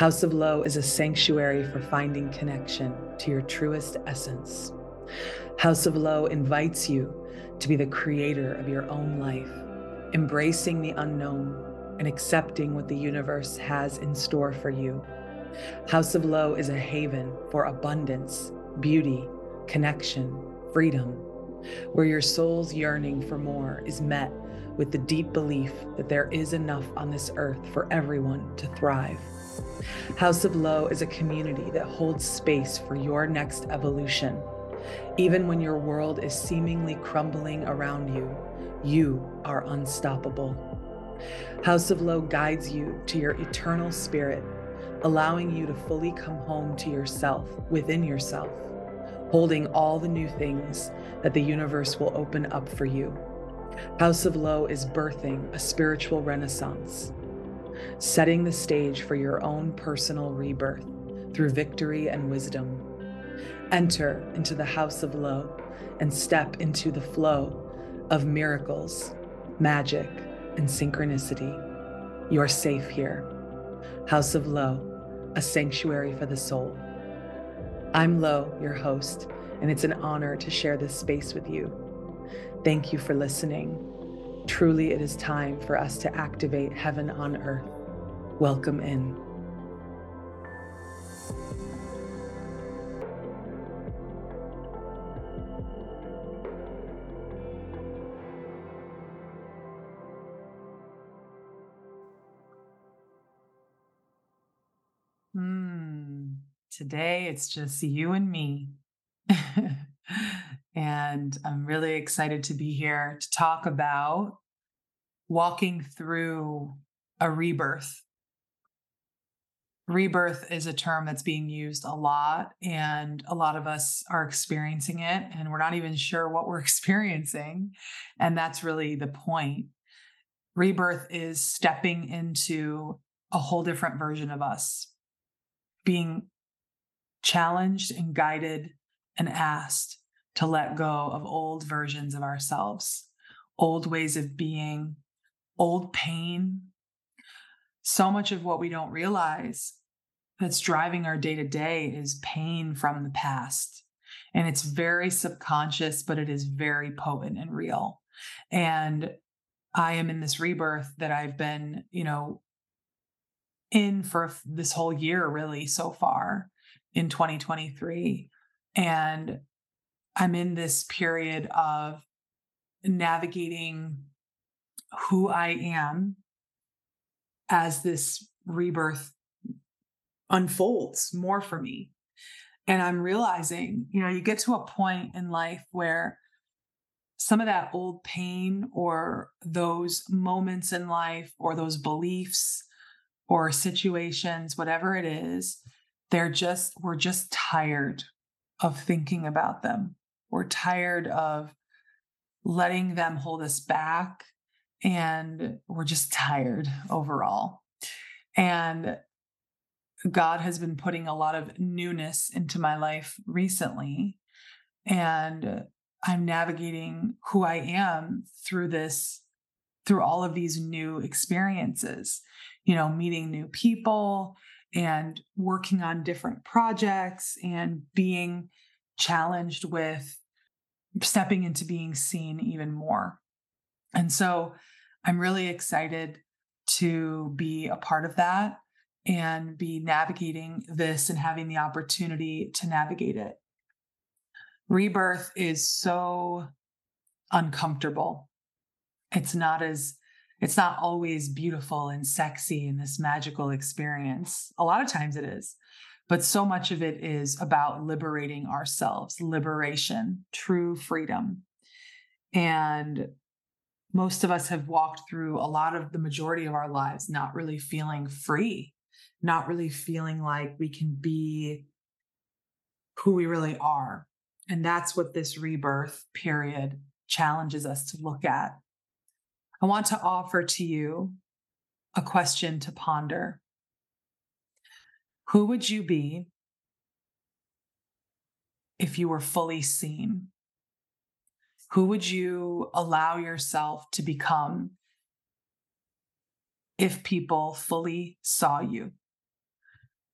House of Lo is a sanctuary for finding connection to your truest essence. House of Lo invites you to be the creator of your own life, embracing the unknown and accepting what the universe has in store for you. House of Lo is a haven for abundance, beauty, connection, freedom, where your soul's yearning for more is met with the deep belief that there is enough on this earth for everyone to thrive. House of Lo is a community that holds space for your next evolution. Even when your world is seemingly crumbling around you, you are unstoppable. House of Lo guides you to your eternal spirit, allowing you to fully come home to yourself within yourself, holding all the new things that the universe will open up for you. House of Lo is birthing a spiritual renaissance setting the stage for your own personal rebirth through victory and wisdom. Enter into the house of Lo and step into the flow of miracles, magic, and synchronicity. You're safe here. House of Lo, a sanctuary for the soul. I'm Lo, your host, and it's an honor to share this space with you. Thank you for listening. Truly, it is time for us to activate heaven on earth. Welcome in. Hmm. Today it's just you and me. and I'm really excited to be here to talk about walking through a rebirth. Rebirth is a term that's being used a lot and a lot of us are experiencing it and we're not even sure what we're experiencing and that's really the point. Rebirth is stepping into a whole different version of us being challenged and guided and asked to let go of old versions of ourselves old ways of being old pain so much of what we don't realize that's driving our day to day is pain from the past. And it's very subconscious, but it is very potent and real. And I am in this rebirth that I've been, you know, in for this whole year, really, so far in 2023. And I'm in this period of navigating who I am as this rebirth unfolds more for me. And I'm realizing, you know, you get to a point in life where some of that old pain or those moments in life or those beliefs or situations, whatever it is, they're just, we're just tired of thinking about them. We're tired of letting them hold us back. And we're just tired overall. And God has been putting a lot of newness into my life recently. And I'm navigating who I am through this, through all of these new experiences, you know, meeting new people and working on different projects and being challenged with stepping into being seen even more. And so I'm really excited to be a part of that and be navigating this and having the opportunity to navigate it. Rebirth is so uncomfortable. It's not as it's not always beautiful and sexy in this magical experience. A lot of times it is, but so much of it is about liberating ourselves, liberation, true freedom. And most of us have walked through a lot of the majority of our lives not really feeling free not really feeling like we can be who we really are. And that's what this rebirth period challenges us to look at. I want to offer to you a question to ponder. Who would you be if you were fully seen? Who would you allow yourself to become if people fully saw you?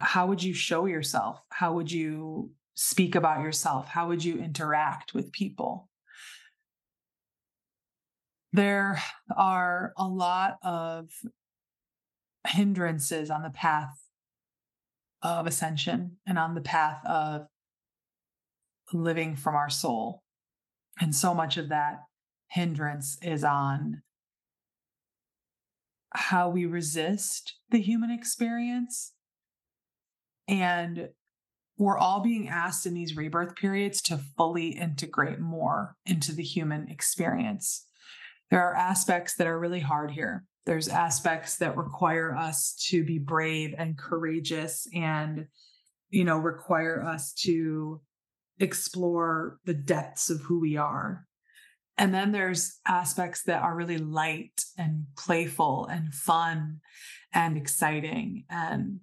how would you show yourself? How would you speak about yourself? How would you interact with people? There are a lot of hindrances on the path of ascension and on the path of living from our soul. And so much of that hindrance is on how we resist the human experience. And we're all being asked in these rebirth periods to fully integrate more into the human experience. There are aspects that are really hard here. There's aspects that require us to be brave and courageous and, you know, require us to explore the depths of who we are. And then there's aspects that are really light and playful and fun and exciting. And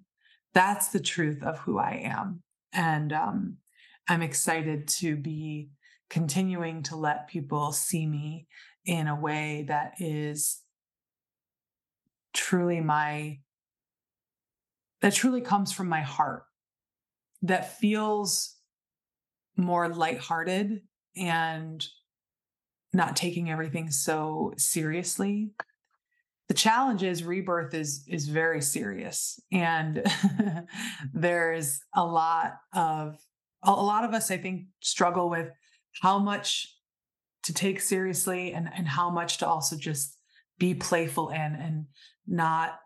that's the truth of who I am. And um, I'm excited to be continuing to let people see me in a way that is truly my that truly comes from my heart that feels more lighthearted and not taking everything so seriously. The challenge is rebirth is is very serious and there's a lot of a lot of us i think struggle with how much to take seriously and and how much to also just be playful in and not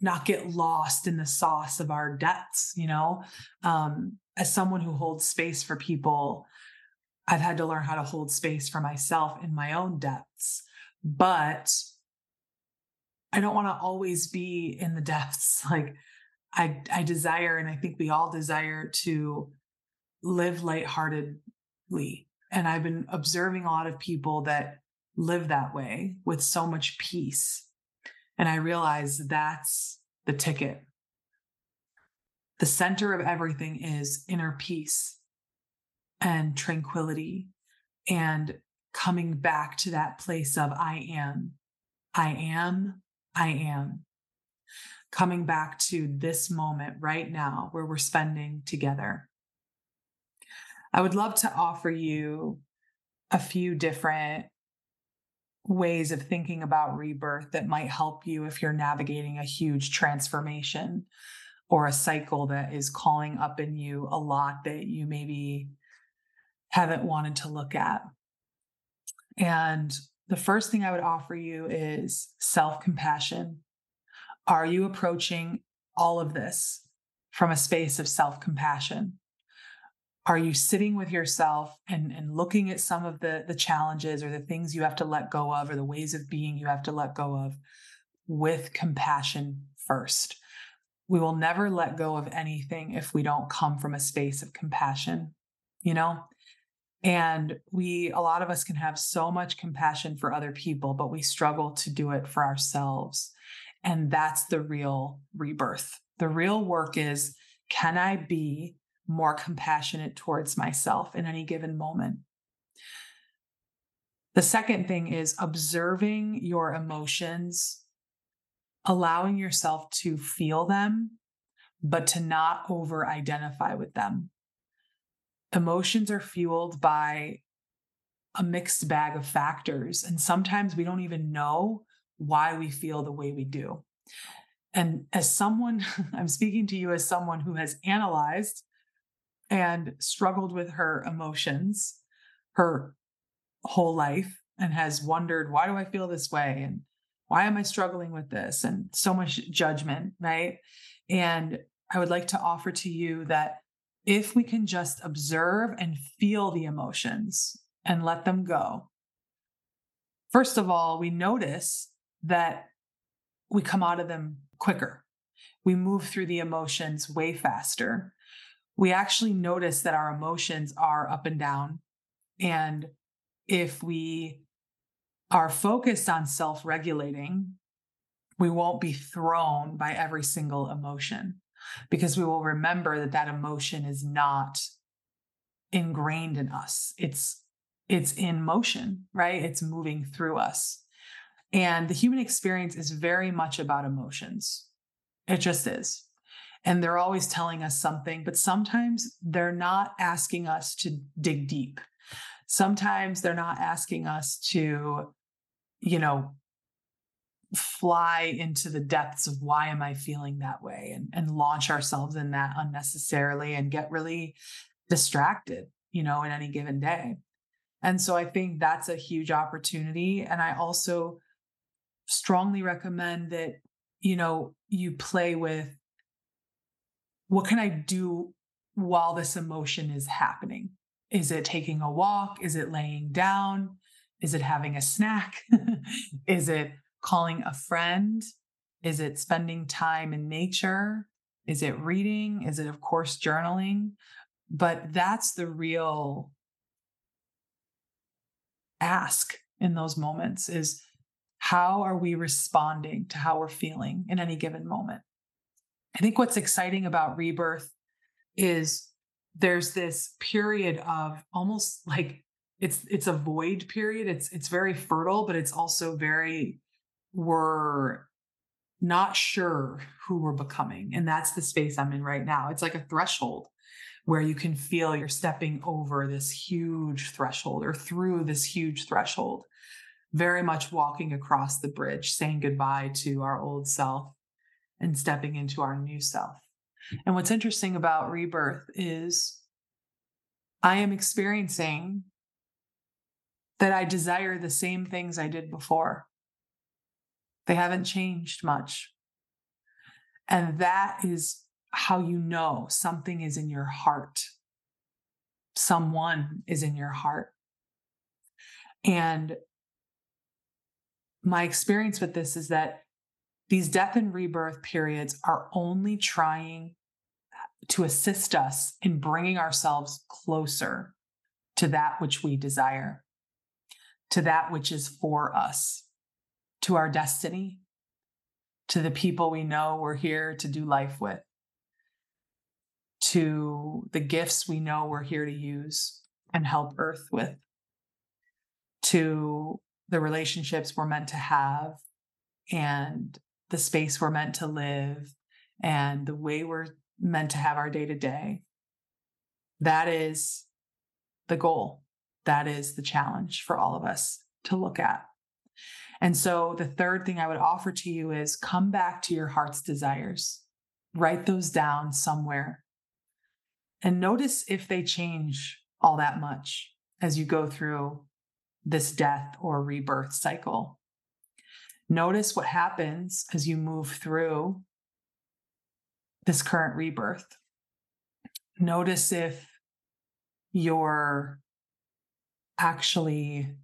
not get lost in the sauce of our debts you know? Um as someone who holds space for people i've had to learn how to hold space for myself in my own depths but i don't want to always be in the depths. Like i i desire and i think we all desire to live lightheartedly. And I've been observing a lot of people that live that way with so much peace. And I realize that's the ticket. The center of everything is inner peace and tranquility and coming back to that place of I am, I am, I am. Coming back to this moment right now where we're spending together. I would love to offer you a few different ways of thinking about rebirth that might help you if you're navigating a huge transformation or a cycle that is calling up in you a lot that you maybe haven't wanted to look at. And the first thing I would offer you is self compassion. Are you approaching all of this from a space of self compassion? Are you sitting with yourself and, and looking at some of the, the challenges or the things you have to let go of or the ways of being you have to let go of with compassion first? We will never let go of anything if we don't come from a space of compassion, you know? And we, a lot of us can have so much compassion for other people, but we struggle to do it for ourselves. And that's the real rebirth. The real work is can I be more compassionate towards myself in any given moment. The second thing is observing your emotions, allowing yourself to feel them, but to not over identify with them. Emotions are fueled by a mixed bag of factors, and sometimes we don't even know why we feel the way we do. And as someone, I'm speaking to you as someone who has analyzed and struggled with her emotions her whole life and has wondered, why do I feel this way? And why am I struggling with this? And so much judgment, right? And I would like to offer to you that if we can just observe and feel the emotions and let them go, first of all, we notice that we come out of them quicker. We move through the emotions way faster we actually notice that our emotions are up and down. And if we are focused on self regulating, we won't be thrown by every single emotion because we will remember that that emotion is not ingrained in us. It's it's in motion, right? It's moving through us. And the human experience is very much about emotions. It just is. And they're always telling us something, but sometimes they're not asking us to dig deep. Sometimes they're not asking us to, you know, fly into the depths of why am I feeling that way and, and launch ourselves in that unnecessarily and get really distracted, you know, in any given day. And so I think that's a huge opportunity. And I also strongly recommend that, you know, you play with what can I do while this emotion is happening? Is it taking a walk? Is it laying down? Is it having a snack? is it calling a friend? Is it spending time in nature? Is it reading? Is it, of course, journaling? But that's the real ask in those moments is how are we responding to how we're feeling in any given moment? I think what's exciting about rebirth is there's this period of almost like it's it's a void period. It's it's very fertile, but it's also very we're not sure who we're becoming. And that's the space I'm in right now. It's like a threshold where you can feel you're stepping over this huge threshold or through this huge threshold, very much walking across the bridge, saying goodbye to our old self and stepping into our new self. Mm. And what's interesting about rebirth is I am experiencing that I desire the same things I did before. They haven't changed much. And that is how you know something is in your heart. Someone is in your heart. And my experience with this is that these death and rebirth periods are only trying uh, to assist us in bringing ourselves closer to that which we desire, to that which is for us, to our destiny, to the people we know we're here to do life with, to the gifts we know we're here to use and help Earth with, to the relationships we're meant to have and the space we're meant to live and the way we're meant to have our day to day. That is the goal. That is the challenge for all of us to look at. And so, the third thing I would offer to you is come back to your heart's desires, write those down somewhere, and notice if they change all that much as you go through this death or rebirth cycle. Notice what happens as you move through this current rebirth. Notice if you're actually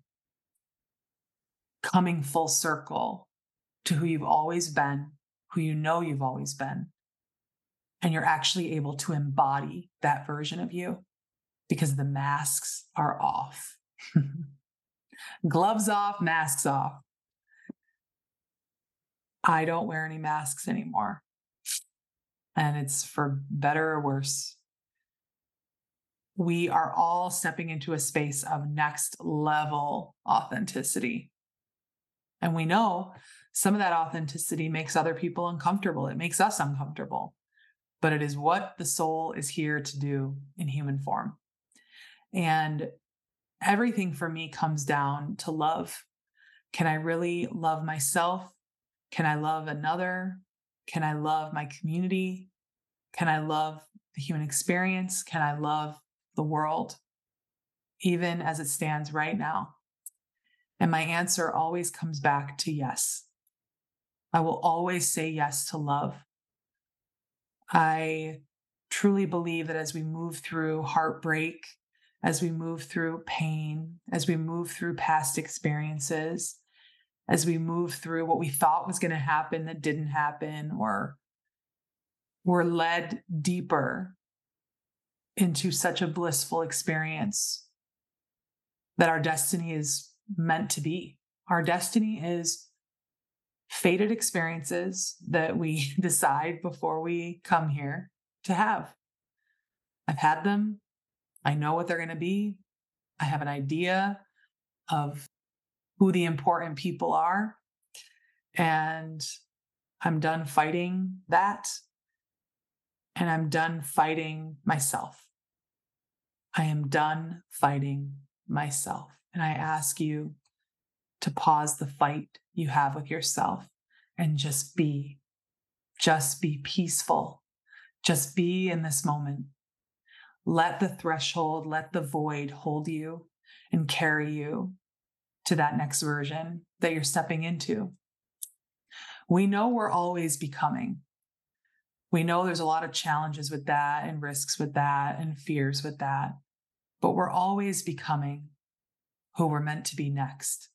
coming full circle to who you've always been, who you know you've always been. And you're actually able to embody that version of you because the masks are off. Gloves off, masks off. I don't wear any masks anymore. And it's for better or worse. We are all stepping into a space of next level authenticity. And we know some of that authenticity makes other people uncomfortable. It makes us uncomfortable, but it is what the soul is here to do in human form. And everything for me comes down to love. Can I really love myself can I love another? Can I love my community? Can I love the human experience? Can I love the world, even as it stands right now? And my answer always comes back to yes. I will always say yes to love. I truly believe that as we move through heartbreak, as we move through pain, as we move through past experiences, as we move through what we thought was going to happen that didn't happen, or we're led deeper into such a blissful experience that our destiny is meant to be. Our destiny is fated experiences that we decide before we come here to have. I've had them. I know what they're going to be. I have an idea of who the important people are. And I'm done fighting that. and I'm done fighting myself. I am done fighting myself. And I ask you to pause the fight you have with yourself and just be, just be peaceful. Just be in this moment. Let the threshold, let the void hold you and carry you to that next version that you're stepping into. We know we're always becoming. We know there's a lot of challenges with that and risks with that and fears with that, but we're always becoming who we're meant to be next.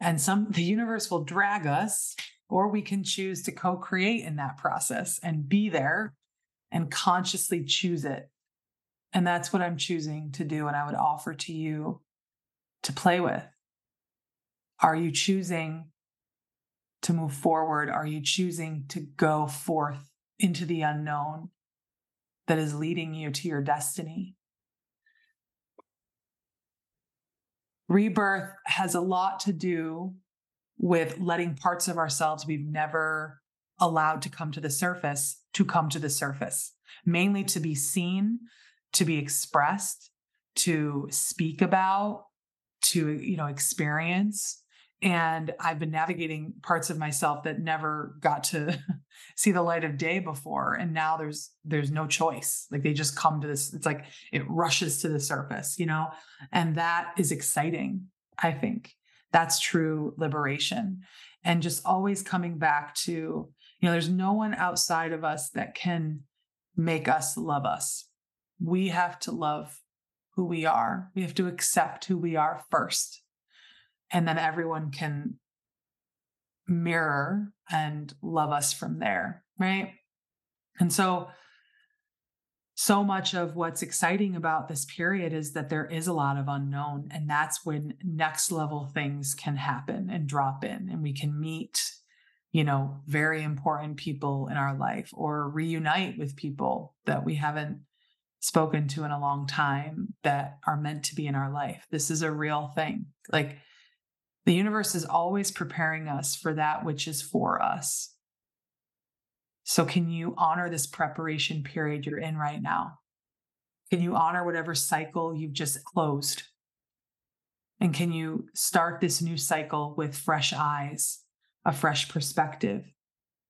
And some the universe will drag us or we can choose to co-create in that process and be there and consciously choose it. And that's what I'm choosing to do and I would offer to you to play with. Are you choosing to move forward? Are you choosing to go forth into the unknown that is leading you to your destiny? Rebirth has a lot to do with letting parts of ourselves we've never allowed to come to the surface to come to the surface, mainly to be seen, to be expressed, to speak about, to you know experience and i've been navigating parts of myself that never got to see the light of day before and now there's there's no choice. Like they just come to this it's like it rushes to the surface you know? And that is exciting i think. That's true liberation. And just always coming back to you know there's no one outside of us that can make us love us. We have to love who we are. We have to accept who we are first and then everyone can mirror and love us from there right? And so so much of what's exciting about this period is that there is a lot of unknown and that's when next level things can happen and drop in and we can meet you know very important people in our life or reunite with people that we haven't spoken to in a long time that are meant to be in our life. This is a real thing. Like the universe is always preparing us for that which is for us. So, can you honor this preparation period you're in right now? Can you honor whatever cycle you've just closed? And can you start this new cycle with fresh eyes, a fresh perspective,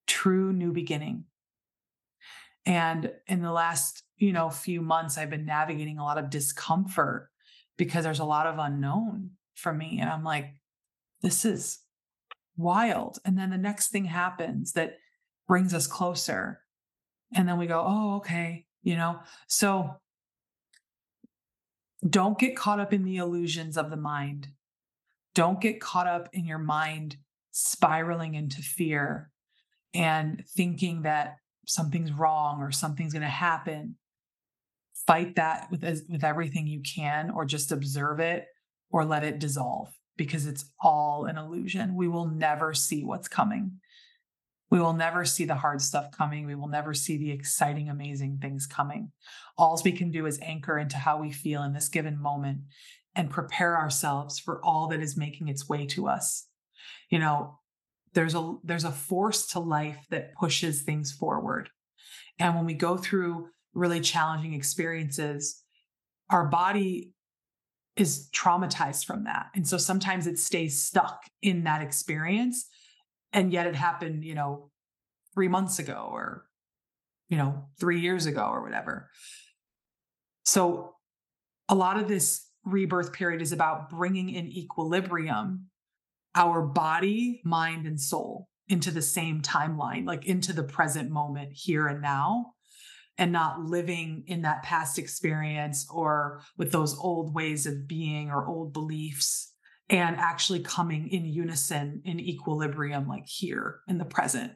true new beginning? And in the last, you know, few months, I've been navigating a lot of discomfort because there's a lot of unknown for me. And I'm like, this is wild. And then the next thing happens that brings us closer. And then we go, oh, okay, you know? So don't get caught up in the illusions of the mind. Don't get caught up in your mind spiraling into fear and thinking that something's wrong or something's going to happen. Fight that with, with everything you can, or just observe it or let it dissolve because it's all an illusion. We will never see what's coming. We will never see the hard stuff coming. We will never see the exciting, amazing things coming. All we can do is anchor into how we feel in this given moment and prepare ourselves for all that is making its way to us. You know, there's a there's a force to life that pushes things forward. And when we go through really challenging experiences, our body is traumatized from that. And so sometimes it stays stuck in that experience. And yet it happened, you know, three months ago or, you know, three years ago or whatever. So a lot of this rebirth period is about bringing in equilibrium our body, mind, and soul into the same timeline, like into the present moment here and now and not living in that past experience or with those old ways of being or old beliefs and actually coming in unison in equilibrium like here in the present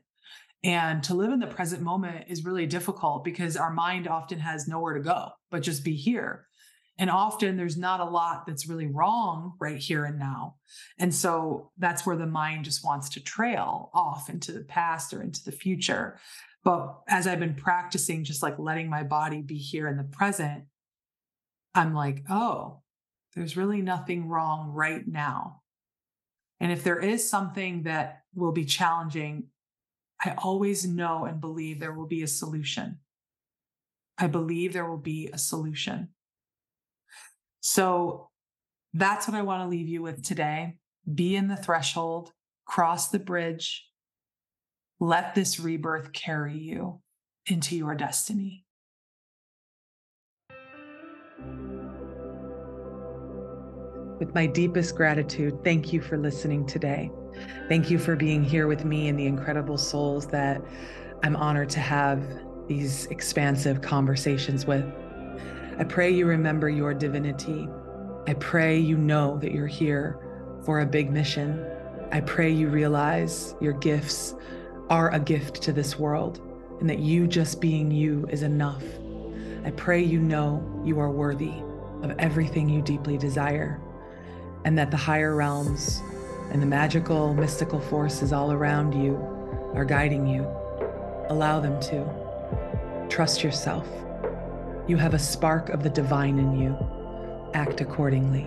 and to live in the present moment is really difficult because our mind often has nowhere to go but just be here and often there's not a lot that's really wrong right here and now. And so that's where the mind just wants to trail off into the past or into the future. But as I've been practicing, just like letting my body be here in the present, I'm like, oh, there's really nothing wrong right now. And if there is something that will be challenging, I always know and believe there will be a solution. I believe there will be a solution. So that's what I want to leave you with today. Be in the threshold, cross the bridge, let this rebirth carry you into your destiny. With my deepest gratitude, thank you for listening today. Thank you for being here with me and the incredible souls that I'm honored to have these expansive conversations with. I pray you remember your divinity. I pray you know that you're here for a big mission. I pray you realize your gifts are a gift to this world and that you just being you is enough. I pray you know you are worthy of everything you deeply desire and that the higher realms and the magical, mystical forces all around you are guiding you. Allow them to. Trust yourself. You have a spark of the divine in you. Act accordingly.